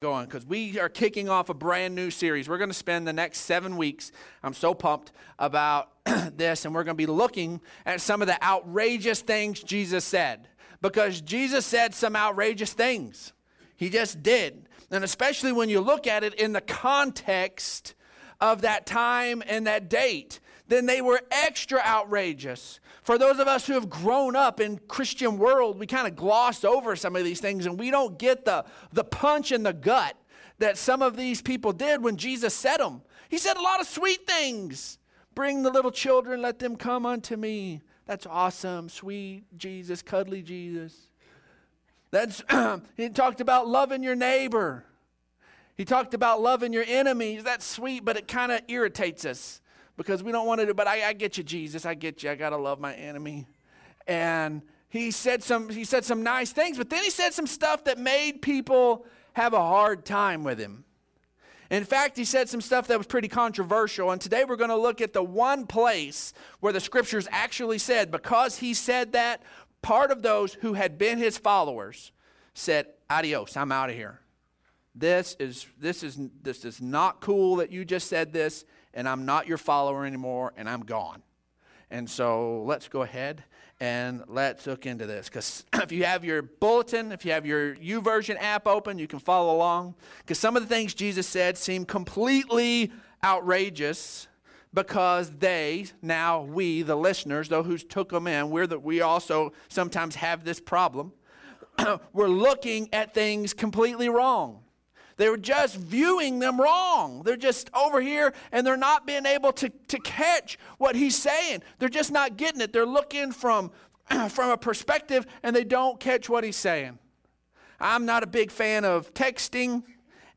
going because we are kicking off a brand new series. We're going to spend the next seven weeks. I'm so pumped about this, and we're going to be looking at some of the outrageous things Jesus said because Jesus said some outrageous things. He just did. And especially when you look at it in the context of that time and that date, then they were extra outrageous. For those of us who have grown up in Christian world, we kind of gloss over some of these things and we don't get the, the punch in the gut that some of these people did when Jesus said them. He said a lot of sweet things. Bring the little children, let them come unto me. That's awesome, sweet Jesus, cuddly Jesus. That's he talked about loving your neighbor. He talked about loving your enemies. That's sweet, but it kind of irritates us because we don't want to do, but I, I get you, Jesus. I get you. I got to love my enemy. And he said some he said some nice things, but then he said some stuff that made people have a hard time with him. In fact, he said some stuff that was pretty controversial, and today we're going to look at the one place where the scriptures actually said, because he said that, part of those who had been his followers said, Adios, I'm out of here. This is this is this is not cool that you just said this and I'm not your follower anymore, and I'm gone. And so let's go ahead and let's look into this. Because if you have your bulletin, if you have your YouVersion app open, you can follow along. Because some of the things Jesus said seem completely outrageous because they, now we, the listeners, though who took them in, we're the, we also sometimes have this problem. we're looking at things completely wrong. They were just viewing them wrong. They're just over here and they're not being able to, to catch what he's saying. They're just not getting it. They're looking from, from a perspective and they don't catch what he's saying. I'm not a big fan of texting,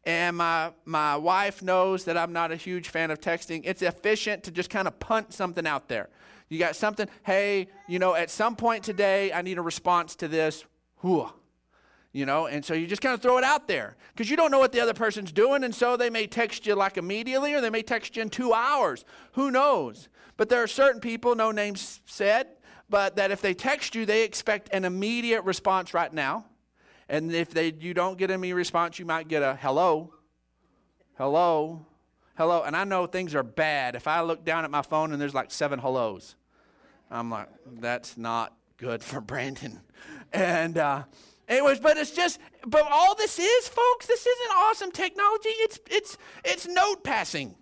and my, my wife knows that I'm not a huge fan of texting. It's efficient to just kind of punt something out there. You got something, hey, you know, at some point today, I need a response to this. You know and so you just kind of throw it out there because you don't know what the other person's doing and so they may text you like immediately or they may text you in two hours. Who knows? But there are certain people no names said but that if they text you they expect an immediate response right now. And if they you don't get any response you might get a hello. Hello. Hello. And i know things are bad. If i look down at my phone and there's like seven hellos i'm like that's not good for brandon. And uh, Anyways, but it's just, but all this is, folks, this isn't awesome technology. It's it's it's note passing.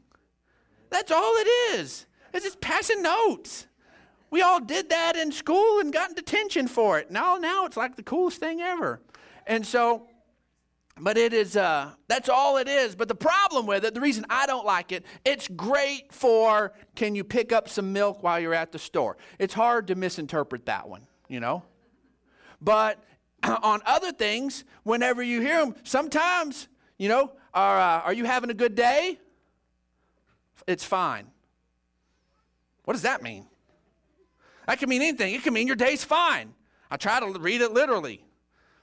That's all it is. It's just passing notes. We all did that in school and got detention for it. Now, now it's like the coolest thing ever. And so, but it is, uh, that's all it is. But the problem with it, the reason I don't like it, it's great for can you pick up some milk while you're at the store? It's hard to misinterpret that one, you know? But on other things, whenever you hear them, sometimes, you know, are, uh, are you having a good day? It's fine. What does that mean? That can mean anything. It can mean your day's fine. I try to read it literally.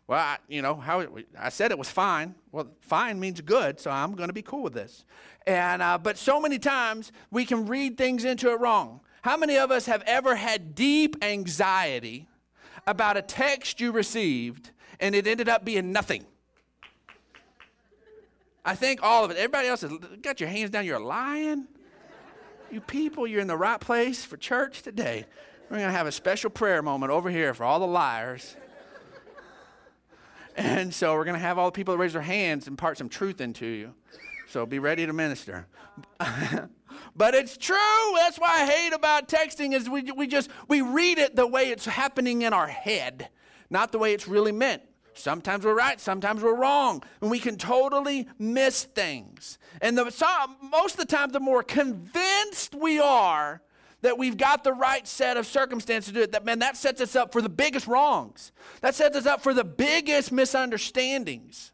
Well, I, you know, how I said it was fine. Well, fine means good, so I'm going to be cool with this. And uh, but so many times we can read things into it wrong. How many of us have ever had deep anxiety about a text you received and it ended up being nothing. I think all of it. Everybody else has got your hands down. You're lying. You people, you're in the right place for church today. We're going to have a special prayer moment over here for all the liars. And so we're going to have all the people that raise their hands impart some truth into you. So be ready to minister. but it's true. That's why I hate about texting is we, we just we read it the way it's happening in our head, not the way it's really meant. Sometimes we're right, sometimes we're wrong, and we can totally miss things. And the, so, most of the time, the more convinced we are that we've got the right set of circumstances to do it, that man, that sets us up for the biggest wrongs. That sets us up for the biggest misunderstandings.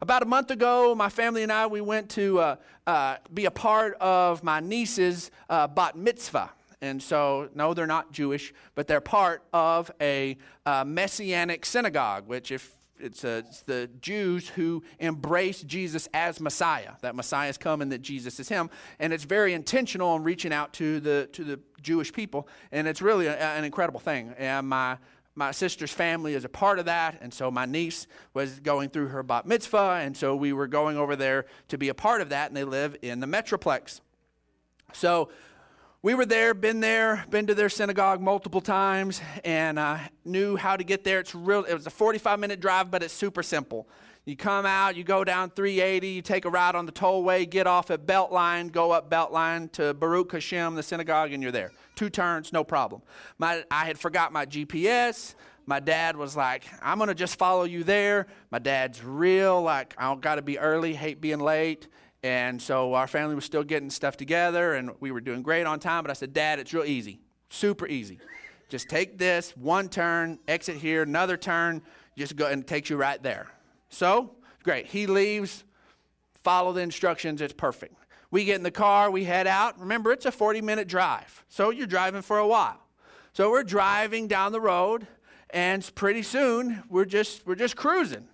About a month ago, my family and I, we went to uh, uh, be a part of my niece's uh, bat mitzvah. And so, no, they're not Jewish, but they're part of a uh, messianic synagogue, which, if it's, uh, it's, the Jews who embrace Jesus as Messiah, that Messiah has come and that Jesus is Him, and it's very intentional in reaching out to the to the Jewish people, and it's really a, an incredible thing. And my my sister's family is a part of that, and so my niece was going through her bat mitzvah, and so we were going over there to be a part of that, and they live in the Metroplex. So we were there, been there, been to their synagogue multiple times, and uh, knew how to get there. It's real. It was a 45 minute drive, but it's super simple. You come out, you go down 380, you take a ride on the tollway, get off at Beltline, go up Beltline to Baruch Hashem, the synagogue, and you're there. Two turns, no problem. My, I had forgot my GPS. My dad was like, I'm going to just follow you there. My dad's real, like, I don't got to be early, hate being late. And so our family was still getting stuff together and we were doing great on time. But I said, Dad, it's real easy, super easy. Just take this, one turn, exit here, another turn, just go and it takes you right there. So, great. He leaves, follow the instructions, it's perfect. We get in the car, we head out. Remember, it's a 40 minute drive. So you're driving for a while. So we're driving down the road, and pretty soon we're just we're just cruising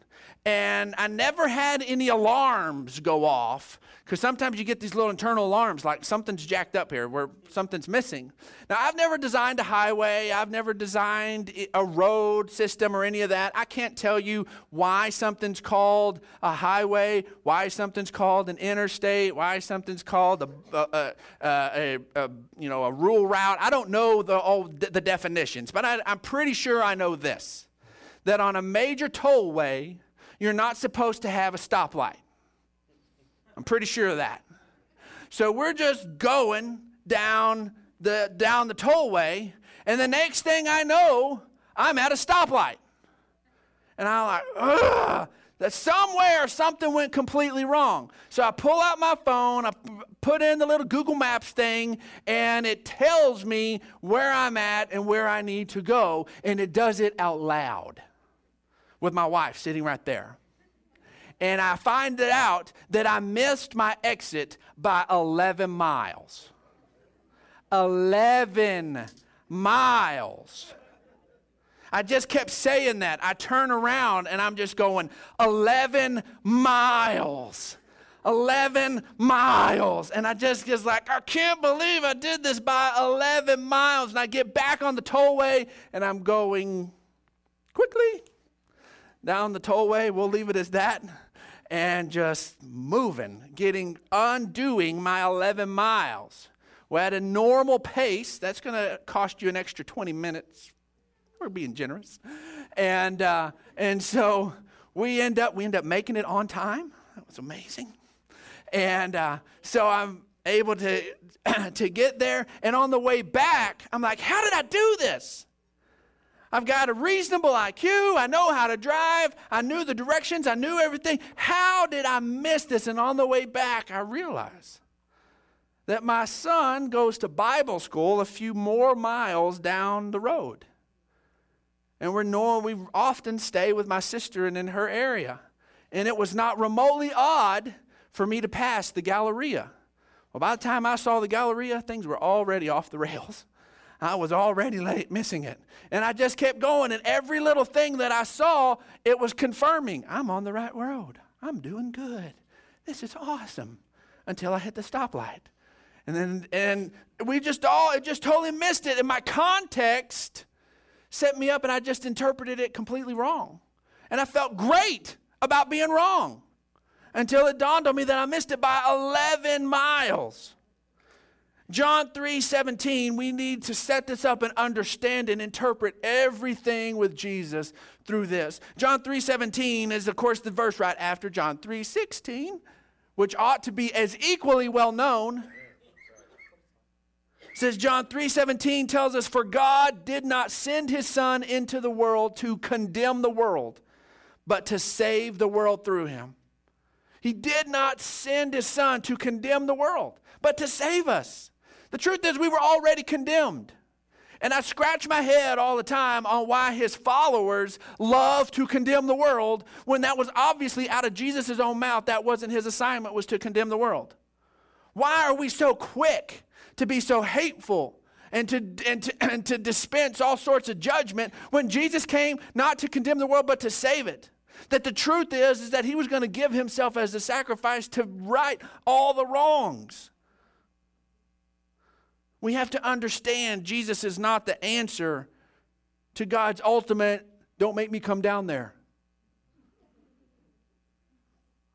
and I never had any alarms go off because sometimes you get these little internal alarms like something's jacked up here where something's missing. Now, I've never designed a highway, I've never designed a road system or any of that. I can't tell you why something's called a highway, why something's called an interstate, why something's called a, a, a, a you know, a rural route. I don't know the, all the definitions, but I, I'm pretty sure I know this that on a major tollway, you're not supposed to have a stoplight. I'm pretty sure of that. So we're just going down the down the tollway, and the next thing I know, I'm at a stoplight. And I'm like, ugh, that somewhere something went completely wrong. So I pull out my phone, I put in the little Google Maps thing, and it tells me where I'm at and where I need to go, and it does it out loud with my wife sitting right there. And I find out that I missed my exit by 11 miles. 11 miles. I just kept saying that. I turn around and I'm just going, 11 miles. 11 miles. And I just was like, I can't believe I did this by 11 miles. And I get back on the tollway and I'm going quickly, down the tollway. We'll leave it as that. And just moving, getting, undoing my 11 miles. Well, at a normal pace, that's going to cost you an extra 20 minutes. We're being generous. And, uh, and so we end up, we end up making it on time. That was amazing. And uh, so I'm able to, to get there. And on the way back, I'm like, how did I do this? I've got a reasonable IQ. I know how to drive. I knew the directions. I knew everything. How did I miss this? And on the way back, I realized that my son goes to Bible school a few more miles down the road. And we're normal, we often stay with my sister and in her area. And it was not remotely odd for me to pass the Galleria. Well, by the time I saw the Galleria, things were already off the rails. I was already late missing it. And I just kept going, and every little thing that I saw, it was confirming I'm on the right road. I'm doing good. This is awesome. Until I hit the stoplight. And then and we just all it just totally missed it. And my context set me up and I just interpreted it completely wrong. And I felt great about being wrong until it dawned on me that I missed it by 11 miles. John 3 17, we need to set this up and understand and interpret everything with Jesus through this. John 3 17 is, of course, the verse right after John 3 16, which ought to be as equally well known. It says John 3:17 tells us for God did not send his son into the world to condemn the world but to save the world through him. He did not send his son to condemn the world but to save us. The truth is, we were already condemned. And I scratch my head all the time on why his followers love to condemn the world when that was obviously out of Jesus' own mouth. That wasn't his assignment, was to condemn the world. Why are we so quick to be so hateful and to, and to, and to dispense all sorts of judgment when Jesus came not to condemn the world but to save it? That the truth is, is that he was going to give himself as a sacrifice to right all the wrongs. We have to understand Jesus is not the answer to God's ultimate, don't make me come down there.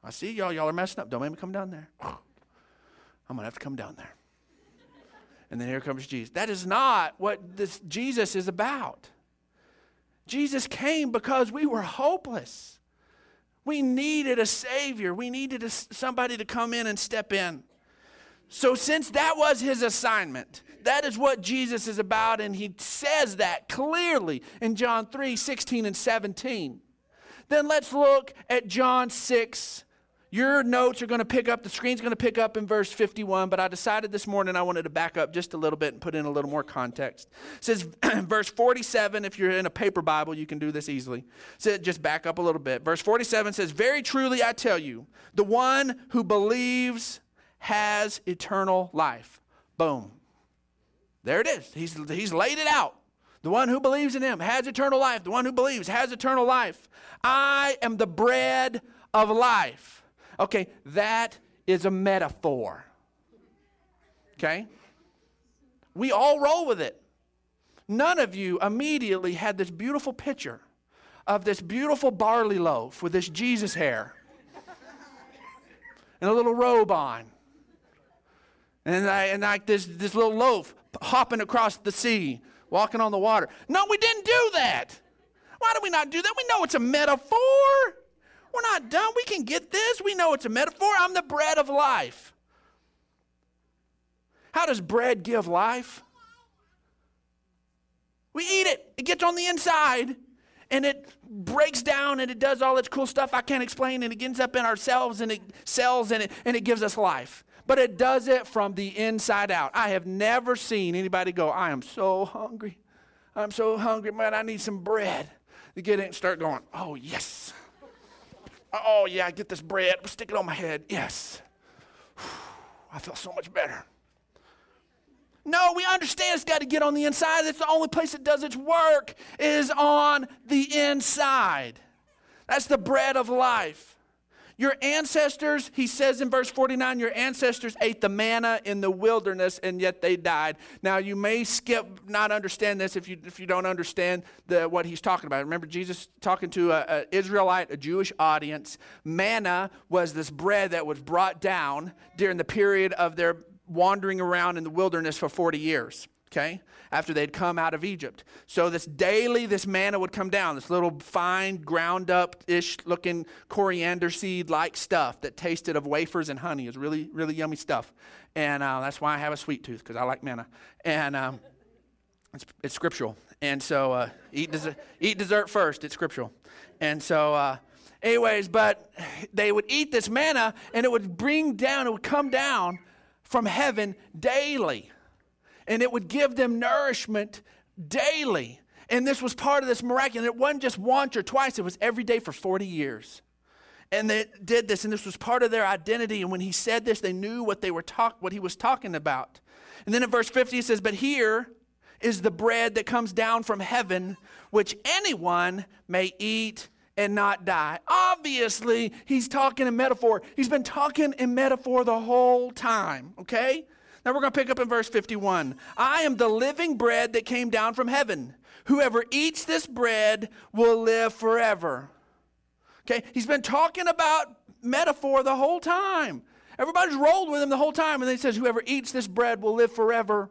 I see y'all, y'all are messing up. Don't make me come down there. I'm going to have to come down there. And then here comes Jesus. That is not what this Jesus is about. Jesus came because we were hopeless. We needed a Savior. We needed a, somebody to come in and step in. So, since that was his assignment, that is what Jesus is about, and he says that clearly in John 3 16 and 17. Then let's look at John 6. Your notes are going to pick up, the screen's going to pick up in verse 51, but I decided this morning I wanted to back up just a little bit and put in a little more context. It says, verse 47, if you're in a paper Bible, you can do this easily. So just back up a little bit. Verse 47 says, Very truly I tell you, the one who believes has eternal life. Boom. There it is. He's, he's laid it out. The one who believes in him has eternal life. The one who believes has eternal life. I am the bread of life. Okay, that is a metaphor. Okay? We all roll with it. None of you immediately had this beautiful picture of this beautiful barley loaf with this Jesus hair and a little robe on and, I, and like this, this little loaf hopping across the sea, walking on the water. No, we didn't do that. Why do we not do that? We know it's a metaphor. We're not done. We can get this. We know it's a metaphor. I'm the bread of life. How does bread give life? We eat it, it gets on the inside and it breaks down and it does all its cool stuff I can't explain and it gets up in ourselves and it cells and it, and it gives us life but it does it from the inside out. I have never seen anybody go, I am so hungry. I'm so hungry, man. I need some bread. You get it and start going, oh, yes. Oh, yeah, I get this bread. Stick it on my head. Yes. I feel so much better. No, we understand it's got to get on the inside. It's the only place it does its work is on the inside. That's the bread of life. Your ancestors, he says in verse 49, your ancestors ate the manna in the wilderness and yet they died. Now, you may skip, not understand this if you, if you don't understand the, what he's talking about. Remember, Jesus talking to an Israelite, a Jewish audience. Manna was this bread that was brought down during the period of their wandering around in the wilderness for 40 years okay, after they'd come out of Egypt. So this daily, this manna would come down, this little fine, ground up ish looking coriander seed like stuff that tasted of wafers and honey. It was really, really yummy stuff. And uh, that's why I have a sweet tooth, because I like manna. And um, it's, it's, scriptural. And so uh, eat, des- eat dessert first, it's scriptural. And so, uh, anyways, but they would eat this manna and it would bring down, it would come down from heaven daily and it would give them nourishment daily. And this was part of this miraculous. It wasn't just once or twice, it was every day for 40 years. And they did this, and this was part of their identity. And when he said this, they knew what they were talk, what he was talking about. And then in verse 50, he says, But here is the bread that comes down from heaven, which anyone may eat and not die. Obviously, he's talking in metaphor. He's been talking in metaphor the whole time, okay? Now we're going to pick up in verse 51. I am the living bread that came down from heaven. Whoever eats this bread will live forever. Okay, he's been talking about metaphor the whole time. Everybody's rolled with him the whole time, and then he says, Whoever eats this bread will live forever.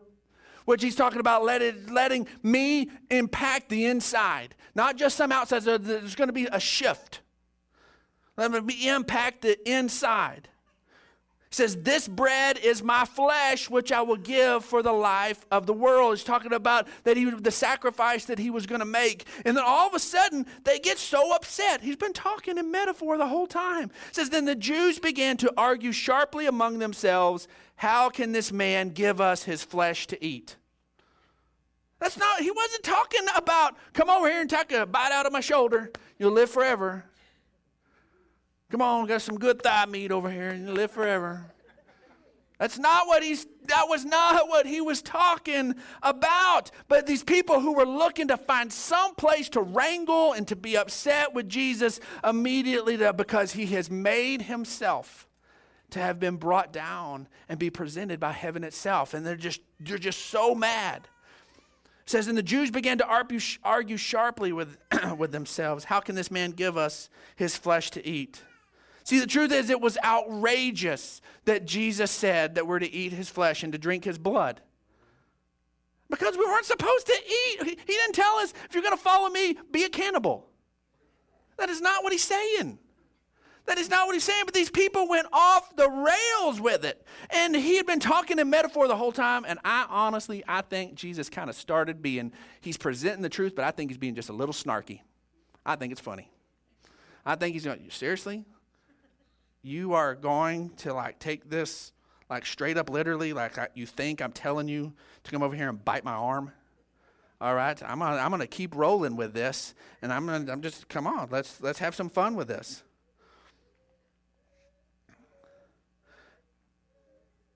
Which he's talking about let it, letting me impact the inside, not just some outside. There's going to be a shift. Let me impact the inside. He says, This bread is my flesh, which I will give for the life of the world. He's talking about that he the sacrifice that he was going to make. And then all of a sudden, they get so upset. He's been talking in metaphor the whole time. Says, Then the Jews began to argue sharply among themselves, How can this man give us his flesh to eat? That's not, he wasn't talking about, come over here and take a bite out of my shoulder. You'll live forever. Come on, got some good thigh meat over here and you live forever. That's not what he's that was not what he was talking about. But these people who were looking to find some place to wrangle and to be upset with Jesus immediately because he has made himself to have been brought down and be presented by heaven itself. And they're just they're just so mad. It says, and the Jews began to argue, argue sharply with, with themselves. How can this man give us his flesh to eat? See, the truth is, it was outrageous that Jesus said that we're to eat his flesh and to drink his blood. Because we weren't supposed to eat. He didn't tell us, if you're going to follow me, be a cannibal. That is not what he's saying. That is not what he's saying, but these people went off the rails with it. And he had been talking in metaphor the whole time. And I honestly, I think Jesus kind of started being, he's presenting the truth, but I think he's being just a little snarky. I think it's funny. I think he's going, seriously? You are going to like take this like straight up literally, like I, you think I'm telling you to come over here and bite my arm? All right, I'm gonna, I'm gonna keep rolling with this, and I'm gonna, I'm just come on, let's let's have some fun with this.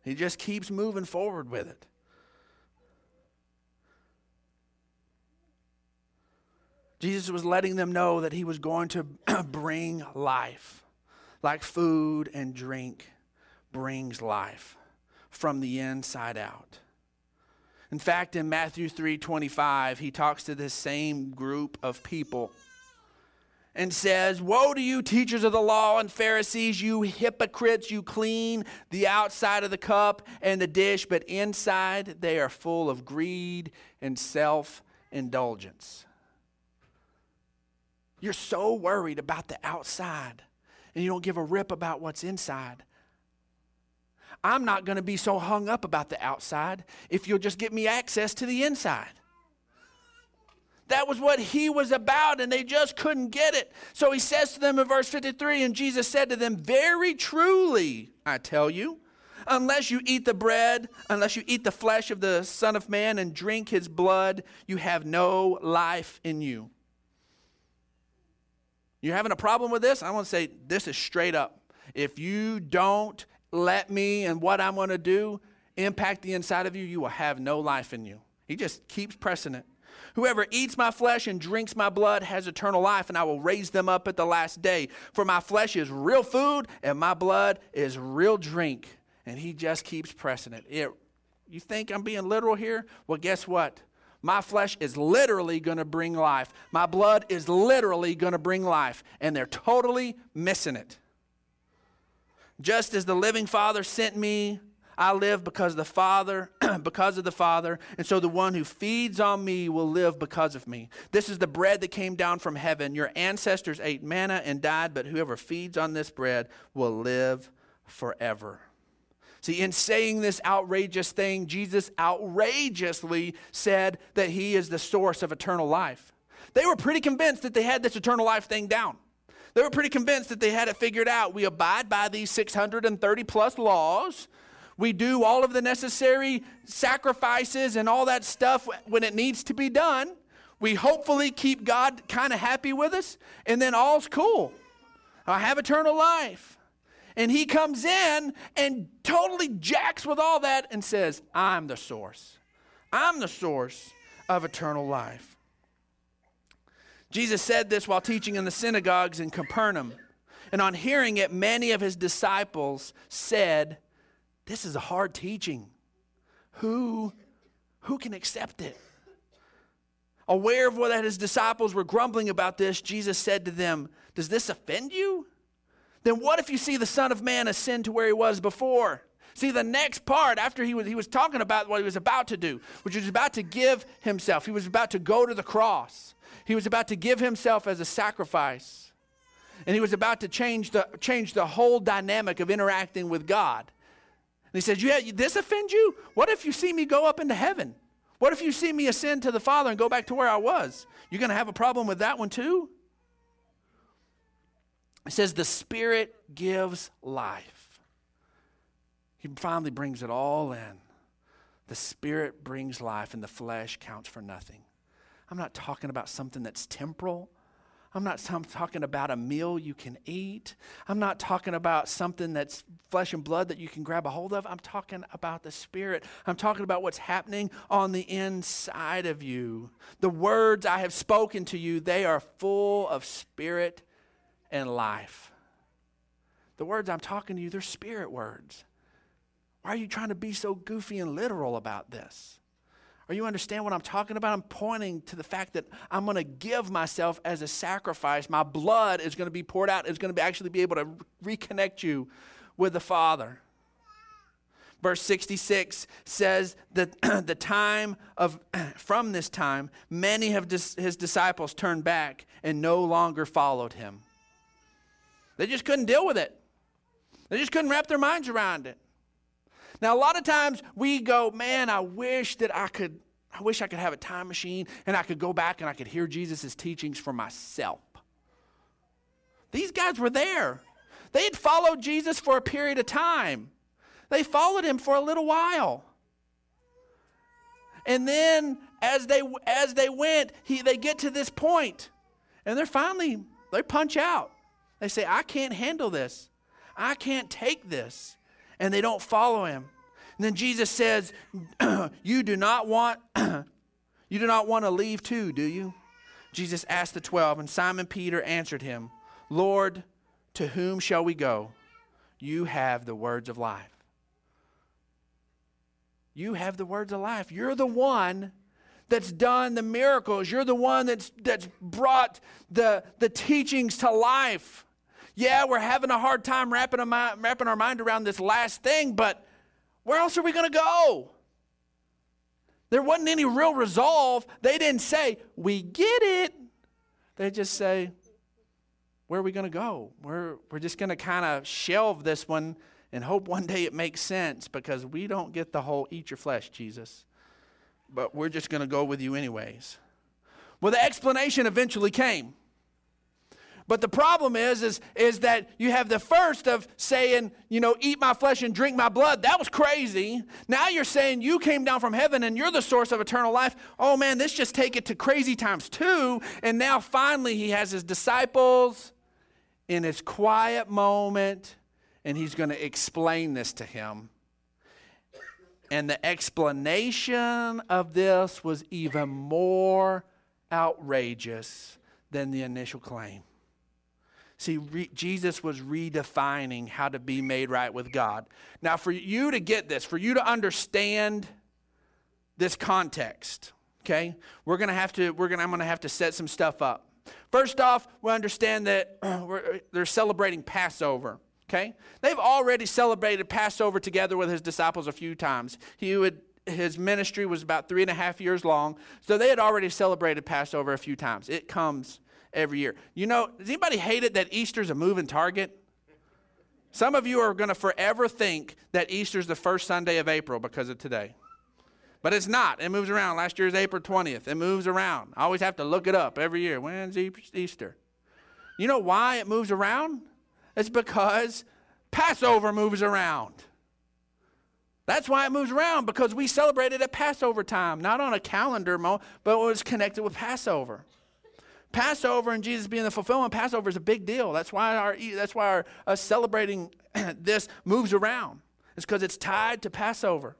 He just keeps moving forward with it. Jesus was letting them know that he was going to bring life, like food and drink brings life from the inside out. In fact, in Matthew 3:25, he talks to this same group of people and says, Woe to you, teachers of the law and Pharisees, you hypocrites! You clean the outside of the cup and the dish, but inside they are full of greed and self indulgence. You're so worried about the outside, and you don't give a rip about what's inside. I'm not going to be so hung up about the outside if you'll just get me access to the inside. That was what he was about, and they just couldn't get it. So he says to them in verse 53 And Jesus said to them, Very truly, I tell you, unless you eat the bread, unless you eat the flesh of the Son of Man and drink his blood, you have no life in you. You're having a problem with this? I want to say this is straight up. If you don't let me and what I'm going to do impact the inside of you, you will have no life in you. He just keeps pressing it. Whoever eats my flesh and drinks my blood has eternal life, and I will raise them up at the last day. For my flesh is real food, and my blood is real drink. And he just keeps pressing it. it you think I'm being literal here? Well, guess what? My flesh is literally going to bring life. My blood is literally going to bring life. And they're totally missing it. Just as the living Father sent me, I live because the Father, because of the Father, and so the one who feeds on me will live because of me. This is the bread that came down from heaven. Your ancestors ate manna and died, but whoever feeds on this bread will live forever. See, in saying this outrageous thing, Jesus outrageously said that he is the source of eternal life. They were pretty convinced that they had this eternal life thing down. They were pretty convinced that they had it figured out. We abide by these 630 plus laws. We do all of the necessary sacrifices and all that stuff when it needs to be done. We hopefully keep God kind of happy with us, and then all's cool. I have eternal life. And he comes in and totally jacks with all that and says, I'm the source. I'm the source of eternal life. Jesus said this while teaching in the synagogues in Capernaum. And on hearing it, many of his disciples said, this is a hard teaching. Who, who can accept it? Aware of what his disciples were grumbling about this, Jesus said to them, Does this offend you? Then what if you see the Son of Man ascend to where he was before? See, the next part, after he was, he was talking about what he was about to do, which was about to give himself, he was about to go to the cross. He was about to give himself as a sacrifice. And he was about to change the, change the whole dynamic of interacting with God. And he says, Yeah, this offends you? What if you see me go up into heaven? What if you see me ascend to the Father and go back to where I was? You're going to have a problem with that one too? It says, The Spirit gives life. He finally brings it all in. The Spirit brings life, and the flesh counts for nothing. I'm not talking about something that's temporal. I'm not I'm talking about a meal you can eat. I'm not talking about something that's flesh and blood that you can grab a hold of. I'm talking about the Spirit. I'm talking about what's happening on the inside of you. The words I have spoken to you, they are full of spirit and life. The words I'm talking to you, they're spirit words. Why are you trying to be so goofy and literal about this? Are you understand what I'm talking about? I'm pointing to the fact that I'm going to give myself as a sacrifice. My blood is going to be poured out. It's going to be actually be able to reconnect you with the Father. Verse 66 says that the time of, from this time, many of his disciples turned back and no longer followed him. They just couldn't deal with it. They just couldn't wrap their minds around it. Now, a lot of times we go, man, I wish that I could, I wish I could have a time machine and I could go back and I could hear Jesus' teachings for myself. These guys were there. They had followed Jesus for a period of time. They followed him for a little while. And then as they as they went, he, they get to this point, and they're finally they punch out. They say, "I can't handle this. I can't take this," and they don't follow him. And then Jesus says, "You do not want you do not want to leave too, do you?" Jesus asked the twelve, and Simon Peter answered him, "Lord, to whom shall we go? You have the words of life." You have the words of life. You're the one that's done the miracles. You're the one that's, that's brought the, the teachings to life. Yeah, we're having a hard time wrapping, a, wrapping our mind around this last thing, but where else are we going to go? There wasn't any real resolve. They didn't say, We get it. They just say, Where are we going to go? We're, we're just going to kind of shelve this one and hope one day it makes sense because we don't get the whole eat your flesh, Jesus. But we're just going to go with you anyways. Well, the explanation eventually came. But the problem is, is, is that you have the first of saying, you know, eat my flesh and drink my blood. That was crazy. Now you're saying you came down from heaven and you're the source of eternal life. Oh man, this just take it to crazy times two. And now finally he has his disciples in his quiet moment and he's going to explain this to him. And the explanation of this was even more outrageous than the initial claim. See, re- Jesus was redefining how to be made right with God. Now, for you to get this, for you to understand this context, okay, we're gonna have to. We're gonna. I'm gonna have to set some stuff up. First off, we understand that they're celebrating Passover. Okay? They've already celebrated Passover together with his disciples a few times. He would his ministry was about three and a half years long, so they had already celebrated Passover a few times. It comes every year. You know, does anybody hate it that Easter's a moving target? Some of you are going to forever think that Easter's the first Sunday of April because of today. But it's not. It moves around. Last year's April 20th. It moves around. I always have to look it up every year. When's Easter? You know why it moves around? It's because Passover moves around. That's why it moves around because we celebrated at Passover time, not on a calendar moment, but it was connected with Passover. Passover and Jesus being the fulfillment Passover is a big deal. That's why our that's why our us celebrating this moves around. It's because it's tied to Passover.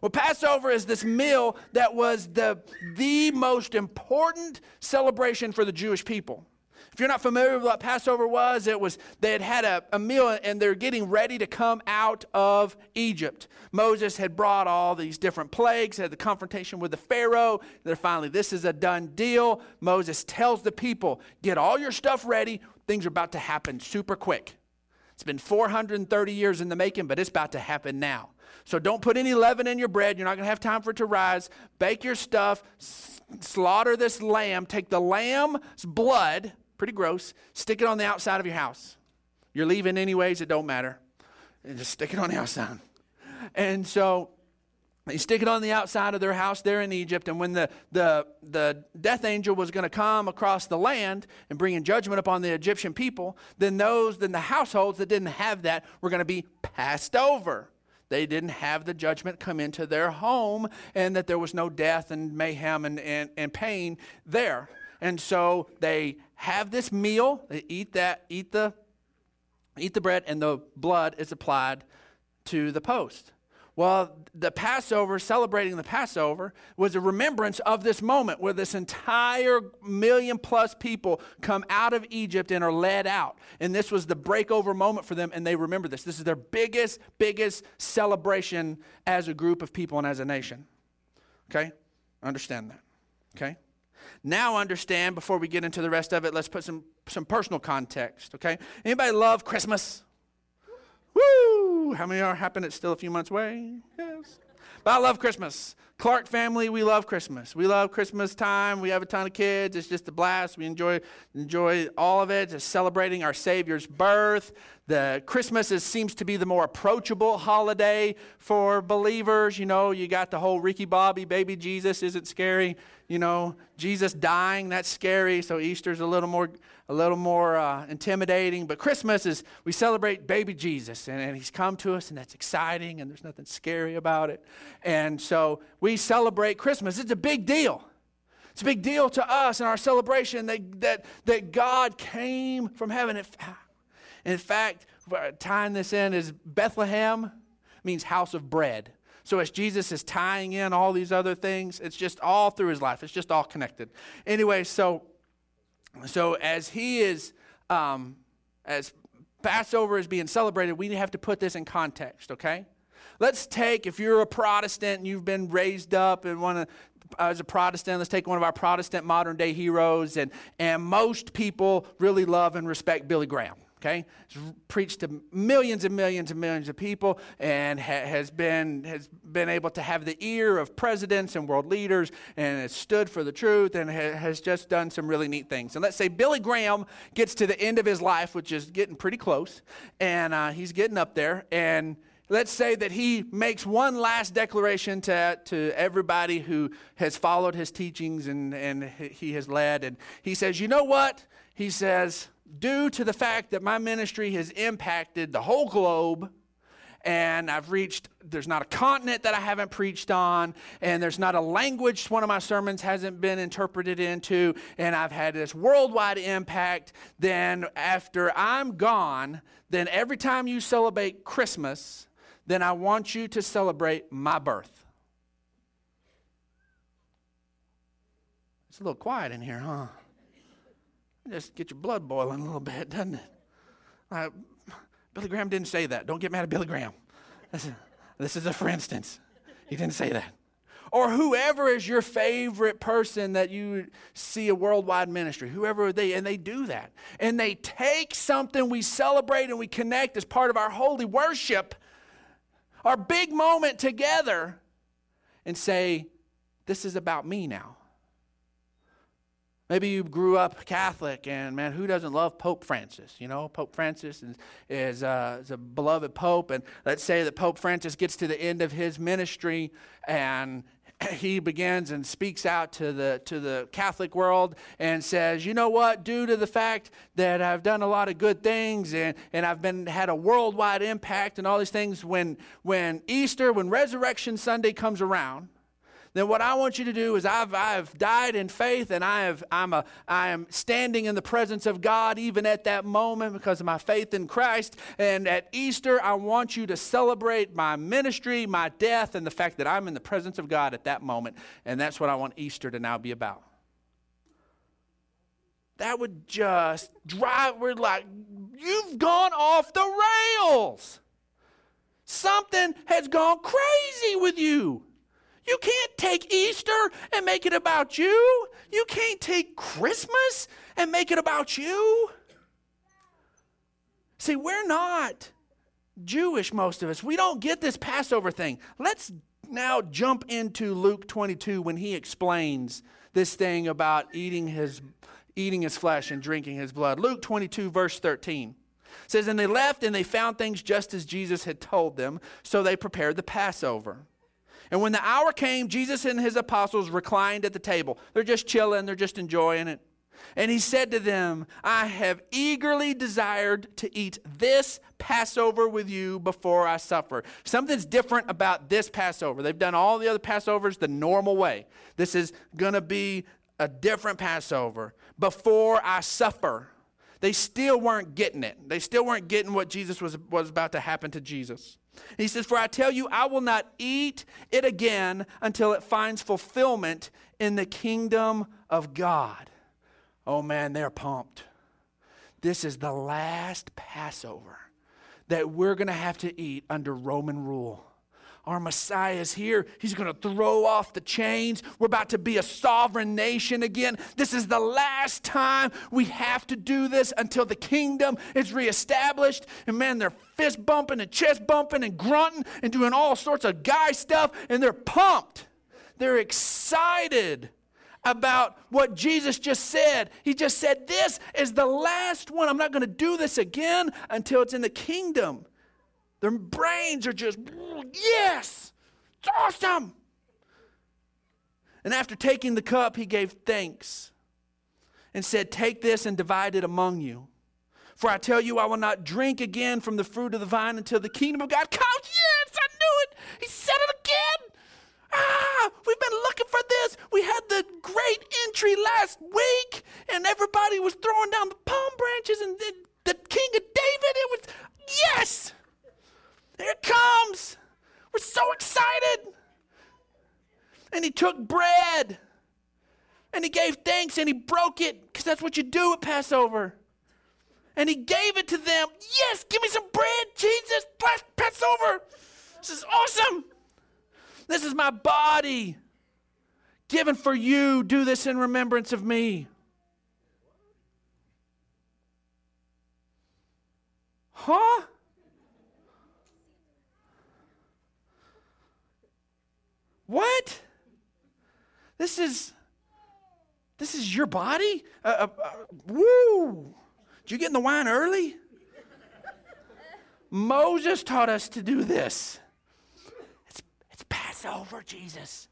Well, Passover is this meal that was the the most important celebration for the Jewish people. If you're not familiar with what Passover was, it was they had had a, a meal and they're getting ready to come out of Egypt. Moses had brought all these different plagues, had the confrontation with the Pharaoh. They're finally, this is a done deal. Moses tells the people, get all your stuff ready. Things are about to happen super quick. It's been 430 years in the making, but it's about to happen now. So don't put any leaven in your bread. You're not going to have time for it to rise. Bake your stuff, s- slaughter this lamb, take the lamb's blood, Pretty gross. Stick it on the outside of your house. You're leaving anyways, it don't matter. And just stick it on the outside. And so they stick it on the outside of their house there in Egypt. And when the, the, the death angel was going to come across the land and bring in judgment upon the Egyptian people, then those, then the households that didn't have that were going to be passed over. They didn't have the judgment come into their home and that there was no death and mayhem and, and, and pain there. And so they have this meal, they eat that, eat the eat the bread, and the blood is applied to the post. Well, the Passover, celebrating the Passover, was a remembrance of this moment where this entire million plus people come out of Egypt and are led out. And this was the breakover moment for them, and they remember this. This is their biggest, biggest celebration as a group of people and as a nation. Okay? Understand that. Okay? Now understand before we get into the rest of it, let's put some some personal context, okay? Anybody love Christmas? Woo! How many are happen it's still a few months away? Yes. But I love Christmas. Clark family, we love Christmas. We love Christmas time. We have a ton of kids. It's just a blast. We enjoy enjoy all of it. Just celebrating our Savior's birth. The Christmas is, seems to be the more approachable holiday for believers. You know, you got the whole Ricky Bobby, baby Jesus isn't scary. You know, Jesus dying, that's scary. So Easter's a little more a little more uh, intimidating. But Christmas is we celebrate baby Jesus, and, and, he's come to us, and that's exciting, and there's nothing scary about it. And so celebrate Christmas. It's a big deal. It's a big deal to us in our celebration that, that, that God came from heaven. In fact, tying this in is Bethlehem means house of bread. So as Jesus is tying in all these other things, it's just all through his life. It's just all connected. Anyway, so so as he is, um, as Passover is being celebrated, we have to put this in context, okay? Let's take, if you're a Protestant and you've been raised up and want to, as a Protestant, let's take one of our Protestant modern day heroes, and, and most people really love and respect Billy Graham okay? He's preached to millions and millions and millions of people and ha- has, been, has been able to have the ear of presidents and world leaders and has stood for the truth and ha- has just done some really neat things. And let's say Billy Graham gets to the end of his life, which is getting pretty close, and uh, he's getting up there, and let's say that he makes one last declaration to, to everybody who has followed his teachings and, and he has led. And he says, You know what? He says, due to the fact that my ministry has impacted the whole globe and I've reached, there's not a continent that I haven't preached on, and there's not a language one of my sermons hasn't been interpreted into, and I've had this worldwide impact, then after I'm gone, then every time you celebrate Christmas, then I want you to celebrate my birth. It's a little quiet in here, huh? just get your blood boiling a little bit, doesn't it? Uh, Billy Graham didn't say that. Don't get mad at Billy Graham. This is, this is a for instance. He didn't say that. Or whoever is your favorite person that you see a worldwide ministry, whoever they, and they do that. And they take something we celebrate and we connect as part of our holy worship, our big moment together, and say, This is about me now. Maybe you grew up Catholic, and man, who doesn't love Pope Francis? You know, Pope Francis is, is, uh, is, a beloved pope, and let's say that Pope Francis gets to the end of his ministry, and he begins and speaks out to the to the Catholic world and says, "You know what? Due to the fact that I've done a lot of good things and and I've been had a worldwide impact and all these things, when when Easter, when Resurrection Sunday comes around." Then what I want you to do is I've, I've died in faith and I, have, I'm a, I am standing in the presence of God even at that moment because of my faith in Christ. And at Easter, I want you to celebrate my ministry, my death, and the fact that I'm in the presence of God at that moment. And that's what I want Easter to now be about. That would just drive, we're like, you've gone off the rails. Something has gone crazy with you. You can't take Easter and make it about you. You can't take Christmas and make it about you. See, we're not Jewish, most of us. We don't get this Passover thing. Let's now jump into Luke 22 when he explains this thing about eating his, eating his flesh and drinking his blood. Luke 22, verse 13 says, And they left and they found things just as Jesus had told them, so they prepared the Passover. And when the hour came, Jesus and his apostles reclined at the table. They're just chilling, they're just enjoying it. And he said to them, I have eagerly desired to eat this Passover with you before I suffer. Something's different about this Passover. They've done all the other Passovers the normal way. This is going to be a different Passover before I suffer. They still weren't getting it. They still weren't getting what Jesus was, was about to happen to Jesus. He says, For I tell you, I will not eat it again until it finds fulfillment in the kingdom of God. Oh man, they're pumped. This is the last Passover that we're going to have to eat under Roman rule. Our Messiah is here. He's going to throw off the chains. We're about to be a sovereign nation again. This is the last time we have to do this until the kingdom is reestablished. And man, they're fist bumping and chest bumping and grunting and doing all sorts of guy stuff, and they're pumped. They're excited about what Jesus just said. He just said, This is the last one. I'm not going to do this again until it's in the kingdom. Their brains are just, yes, it's awesome. And after taking the cup, he gave thanks and said, Take this and divide it among you. For I tell you, I will not drink again from the fruit of the vine until the kingdom of God comes. Yes, I knew it. He said it again. Ah, we've been looking for this. We had the great entry last week, and everybody was throwing down the palm branches, and the, the king of David, it was, yes, here it comes. We're so excited. And he took bread and he gave thanks and he broke it because that's what you do at Passover. And he gave it to them. Yes, give me some bread, Jesus. Passover. This is awesome. This is my body given for you. Do this in remembrance of me. Huh? What? This is this is your body? Uh, uh, uh, woo! Did you get in the wine early? Moses taught us to do this. It's, it's Passover, Jesus.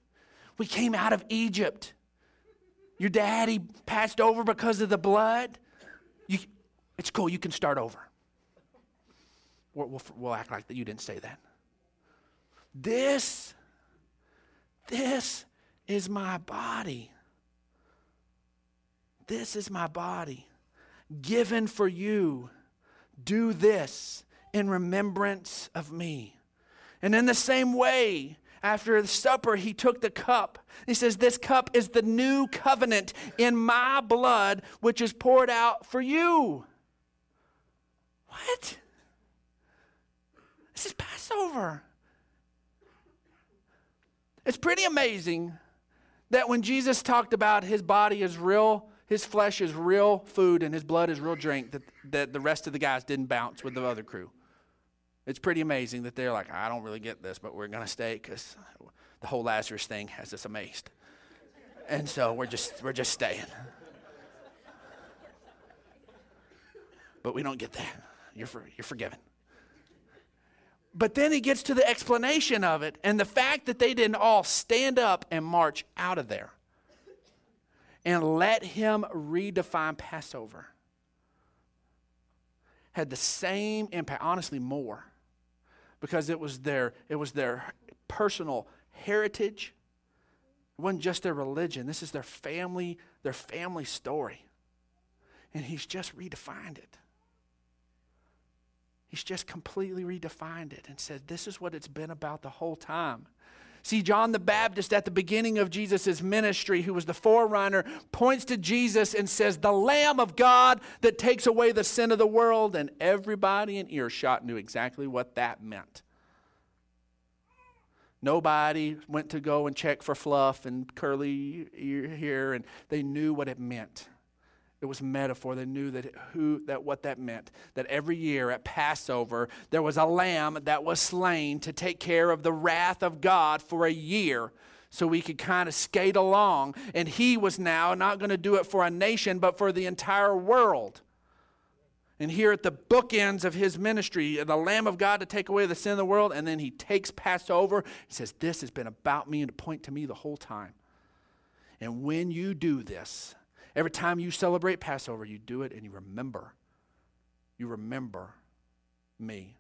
We came out of Egypt. Your daddy passed over because of the blood. You, it's cool. You can start over. We'll, we'll, we'll act like that you didn't say that. This, this is my body. This is my body given for you. Do this in remembrance of me. And in the same way, after the supper, he took the cup. He says, This cup is the new covenant in my blood, which is poured out for you. What? This is Passover. It's pretty amazing that when Jesus talked about his body is real, his flesh is real food, and his blood is real drink, that, that the rest of the guys didn't bounce with the other crew. It's pretty amazing that they're like, I don't really get this, but we're going to stay because the whole Lazarus thing has us amazed. And so we're just, we're just staying. But we don't get that. You're, for, you're forgiven. But then he gets to the explanation of it and the fact that they didn't all stand up and march out of there and let him redefine Passover had the same impact, honestly, more because it was their, it was their personal heritage. It wasn't just their religion. This is their family, their family story. And he's just redefined it. He's just completely redefined it and said, This is what it's been about the whole time. See, John the Baptist at the beginning of Jesus' ministry, who was the forerunner, points to Jesus and says, The Lamb of God that takes away the sin of the world. And everybody in earshot knew exactly what that meant. Nobody went to go and check for fluff and curly ear here, and they knew what it meant. It was metaphor. They knew that who that what that meant. That every year at Passover there was a lamb that was slain to take care of the wrath of God for a year. So we could kind of skate along. And he was now not going to do it for a nation, but for the entire world. And here at the bookends of his ministry, uh, the Lamb of God to take away the sin of the world, and then he takes Passover. He says, This has been about me and to point to me the whole time. And when you do this, Every time you celebrate Passover, you do it and you remember. You remember me.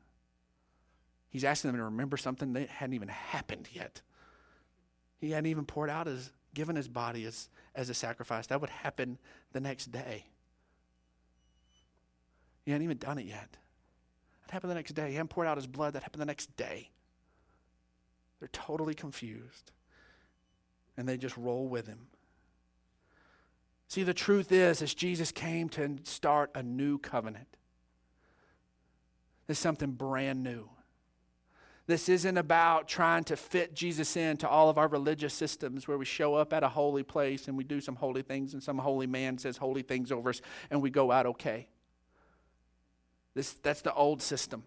He's asking them to remember something that hadn't even happened yet. He hadn't even poured out his, given his body as, as a sacrifice. That would happen the next day. He hadn't even done it yet. That happened the next day. He hadn't poured out his blood. That happened the next day. They're totally confused. And they just roll with him. See, the truth is, as Jesus came to start a new covenant, there's something brand new. This isn't about trying to fit Jesus into all of our religious systems where we show up at a holy place and we do some holy things and some holy man says holy things over us and we go out okay. This, that's the old system.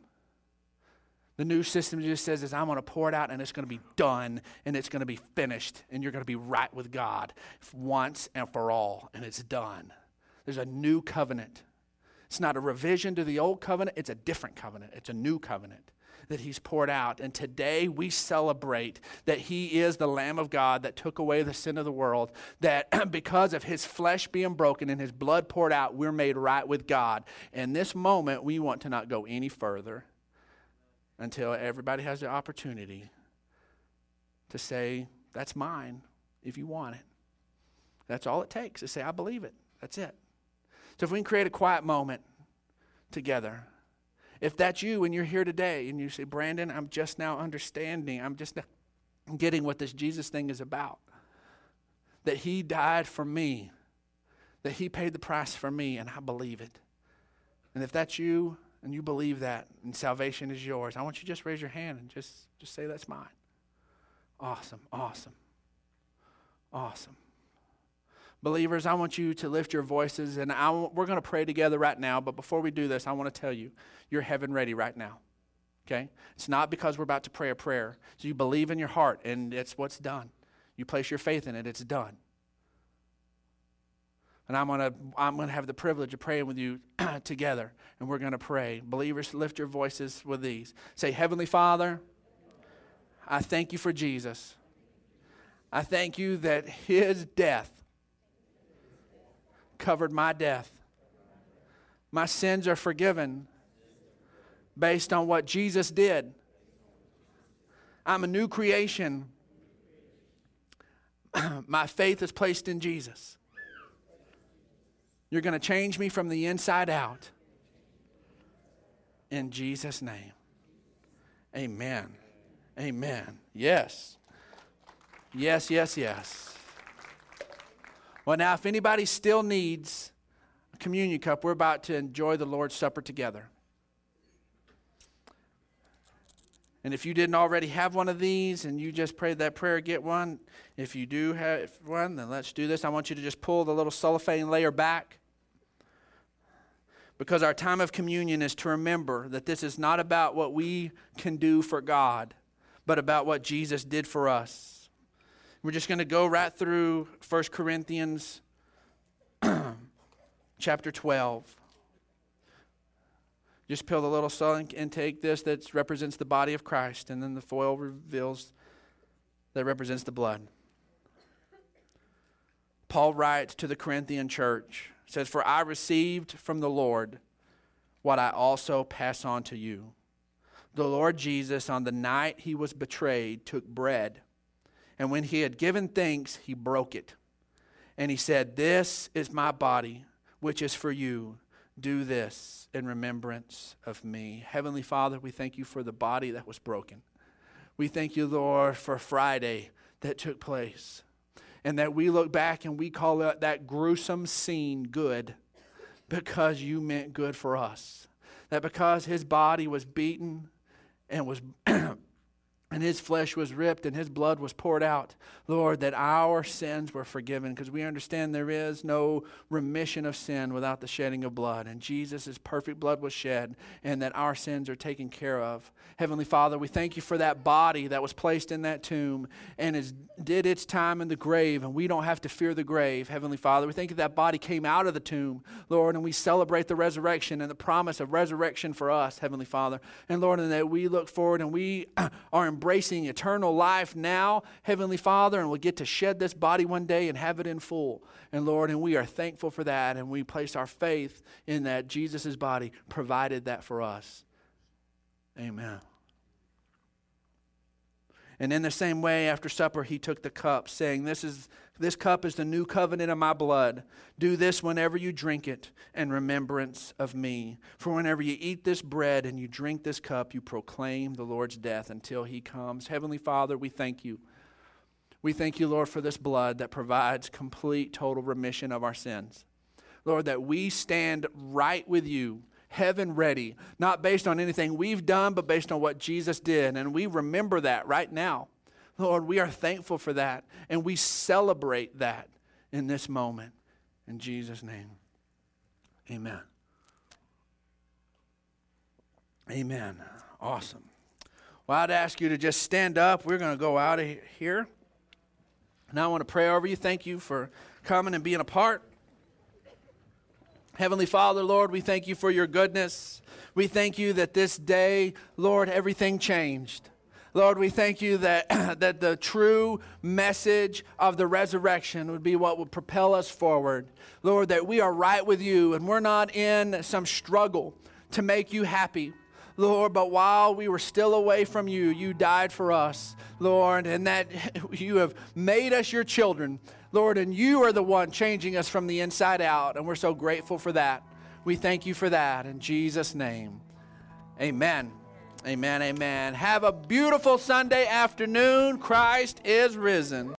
The new system just says is I'm going to pour it out and it's going to be done and it's going to be finished and you're going to be right with God once and for all and it's done. There's a new covenant. It's not a revision to the old covenant, it's a different covenant. It's a new covenant that he's poured out. And today we celebrate that he is the Lamb of God that took away the sin of the world, that because of his flesh being broken and his blood poured out, we're made right with God. And this moment, we want to not go any further until everybody has the opportunity to say, That's mine if you want it. That's all it takes to say, I believe it. That's it. So if we can create a quiet moment together, if that's you and you're here today and you say, Brandon, I'm just now understanding, I'm just getting what this Jesus thing is about. That he died for me, that he paid the price for me, and I believe it. And if that's you and you believe that and salvation is yours, I want you to just raise your hand and just, just say, That's mine. Awesome, awesome, awesome. Believers, I want you to lift your voices, and I, we're going to pray together right now. But before we do this, I want to tell you, you're heaven ready right now. Okay? It's not because we're about to pray a prayer. So you believe in your heart, and it's what's done. You place your faith in it, it's done. And I'm to I'm to have the privilege of praying with you together, and we're to pray. Believers, lift your voices with these. Say, Heavenly Father, I thank you for Jesus. I thank you that his death covered my death. My sins are forgiven based on what Jesus did. I'm a new creation. my faith is placed in Jesus. You're going to change me from the inside out. In Jesus' name. Amen. Amen. Yes. Yes, yes, yes. Well, now, if anybody still needs a communion cup, we're about to enjoy the Lord's Supper together. And if you didn't already have one of these and you just prayed that prayer, get one. If you do have one, then let's do this. I want you to just pull the little cellophane layer back. Because our time of communion is to remember that this is not about what we can do for God, but about what Jesus did for us. We're just going to go right through 1 Corinthians chapter 12. Just peel the little sun and take this that represents the body of Christ, and then the foil reveals that represents the blood. Paul writes to the Corinthian church, says, For I received from the Lord what I also pass on to you. The Lord Jesus, on the night he was betrayed, took bread. And when he had given thanks, he broke it. And he said, This is my body, which is for you. Do this in remembrance of me. Heavenly Father, we thank you for the body that was broken. We thank you, Lord, for Friday that took place. And that we look back and we call that, gruesome scene good because you meant good for us. That because his body was beaten and was and his flesh was ripped and his blood was poured out, Lord, that our sins were forgiven because we understand there is no remission of sin without the shedding of blood. And Jesus' perfect blood was shed and that our sins are taken care of. Heavenly Father, we thank you for that body that was placed in that tomb and is, did its time in the grave, and we don't have to fear the grave. Heavenly Father, we thank you that body came out of the tomb, Lord, and we celebrate the resurrection and the promise of resurrection for us, Heavenly Father. And Lord, and that we look forward and we are embracing eternal life now, Heavenly Father, and we'll get to shed this body one day and have it in full. And Lord, and we are thankful for that, and we place our faith in that Jesus' body provided that for us. Amen. And in the same way, after supper, he took the cup, saying, This is this cup is the new covenant of my blood. Do this whenever you drink it in remembrance of me. For whenever you eat this bread and you drink this cup, you proclaim the Lord's death until he comes. Heavenly Father, we thank you. We thank you, Lord, for this blood that provides complete, total remission of our sins. Lord, that we stand right with you heaven ready, not based on anything we've done, but based on what Jesus did. And we remember that right now. Lord, we are thankful for that, and we celebrate that in this moment. In Jesus' name, amen. Amen. Awesome. Well, I'd ask you to just stand up. We're going to go out of here. And I want to pray over you. Thank you for coming and being a part. Heavenly Father, Lord, we thank you for your goodness. We thank you that this day, Lord, everything changed. Lord, we thank you that, that the true message of the resurrection would be what would propel us forward. Lord, that we are right with you and we're not in some struggle to make you happy. Lord, but while we were still away from you, you died for us, Lord, and that you have made us your children, Lord, and you are the one changing us from the inside out, and we're so grateful for that. We thank you for that in Jesus' name. Amen. Amen. Amen. Have a beautiful Sunday afternoon. Christ is risen.